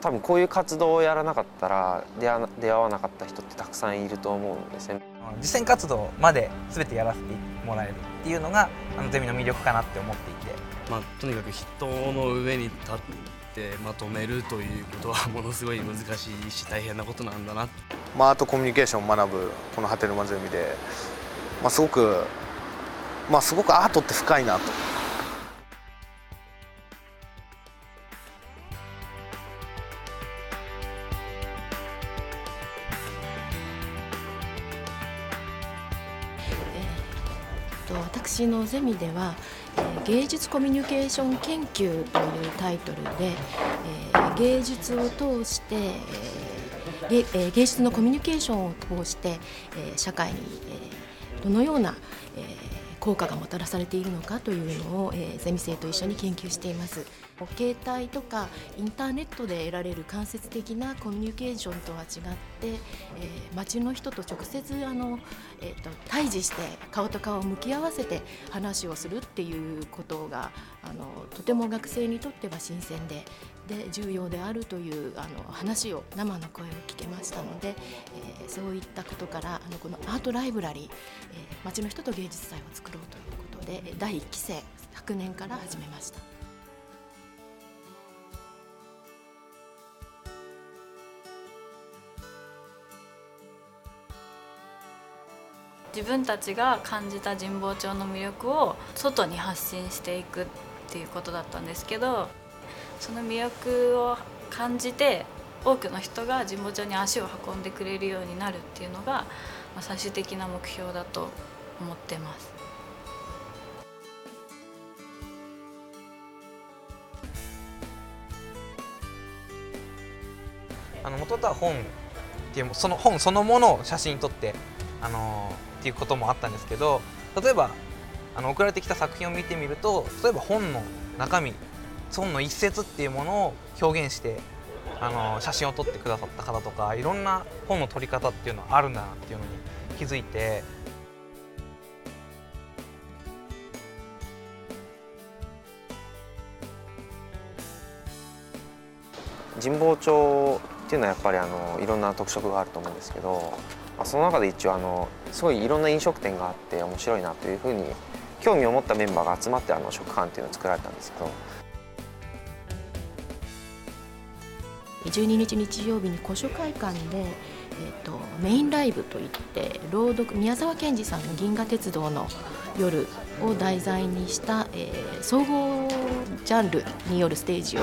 多分こういう活動をやらなかったら出会出会わなかった人ってたくさんいると思うんですね。実践活動まで全てやらせてもらえるっていうのがあのゼミの魅力かなって思っていて、まあ、とにかく人の上に立ってまとめるということはものすごい難しいし大変なことなんだな、まあ、あとコミュニケーションを学ぶこの波照間ゼミで、まあ、すごく、まあ、すごくアートって深いなと。私のゼミでは、え芸術コミュニケーション研究というタイトルで、え芸術を通して、え芸術のコミュニケーションを通して、え社会に、えどのような、え効果がもたらされているのかというのを、えゼミ生と一緒に研究しています。携帯とかインターネットで得られる間接的なコミュニケーションとは違って、えー、街の人と直接あの、えーと、対峙して顔と顔を向き合わせて話をするっていうことがあのとても学生にとっては新鮮でで重要であるというあの話を生の声を聞けましたので、えー、そういったことからあのこのアートライブラリー、えー、街の人と芸術祭を作ろうということで第1期生昨年から始めました。自分たちが感じた神保町の魅力を外に発信していくっていうことだったんですけどその魅力を感じて多くの人が神保町に足を運んでくれるようになるっていうのが、最終的な目標だと思ってます。あの元々は本っていうその本そのものを写真撮ってあのっていうこともあったんですけど例えばあの送られてきた作品を見てみると例えば本の中身本の一節っていうものを表現してあの写真を撮ってくださった方とかいろんな本の撮り方っていうのはあるんだなっていうのに気づいて。神保町っていうのはやっぱりあのいろんな特色があると思うんですけど、その中で一応あのすごいいろんな飲食店があって面白いなというふうに興味を持ったメンバーが集まってあの食館っていうのを作られたんですけど。12日日曜日に古書会館で、えーと、メインライブといって朗読宮沢賢治さんの「銀河鉄道の夜」を題材にした、えー、総合ジャンルによるステージを、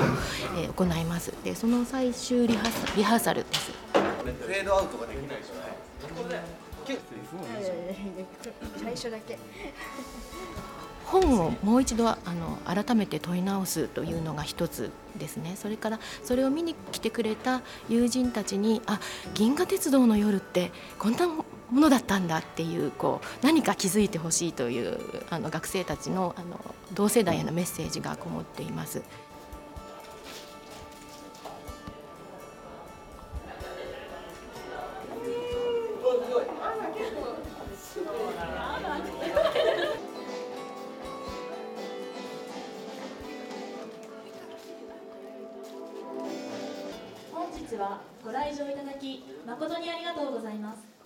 えー、行います。でその最終リハリハーサルです。フェードアウトができないですよね最初だけ本をもう一度あの改めて問い直すというのが一つですね。それからそれを見に来てくれた友人たちにあ銀河鉄道の夜ってこんなものだったんだっていうこう何か気づいてほしいというあの学生たちのあの同世代へのメッセージがこもっています。ご来場いただき誠にありがとうございます。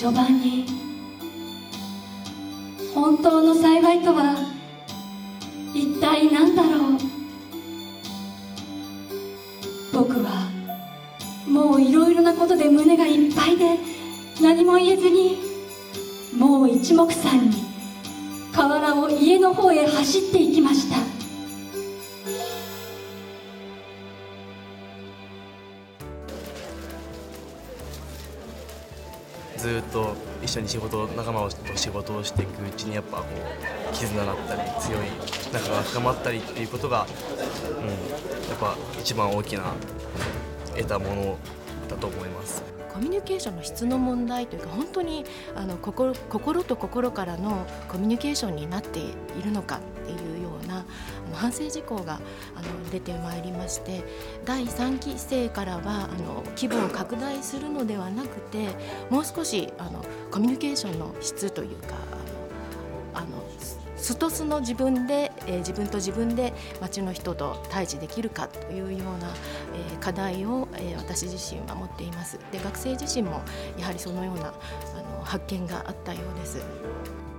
序盤に本当の幸いとは一体何だろう。僕はもういろいろなことで胸がいっぱいで何も言えずにもう一目散に河原を家の方へ走っていきました。ずっと一緒に仕事仲間と仕事をしていくうちにやっぱこう絆だったり強い仲が深まったりっていうことが、うん、やっぱ一番大きな得たものだと思います。コミュニケーションの質の問題というか本当にあの心心と心からのコミュニケーションになっているのかっていうなあの反省事項があの出てまいりまして第3期生からはあの規模を拡大するのではなくてもう少しあのコミュニケーションの質というかあのあのストスの自分で、えー自分と自分で町の人と対峙できるかというような、えー課題を、えー私自身は持っていますで学生自身もやはりそのようなあの発見があったようです。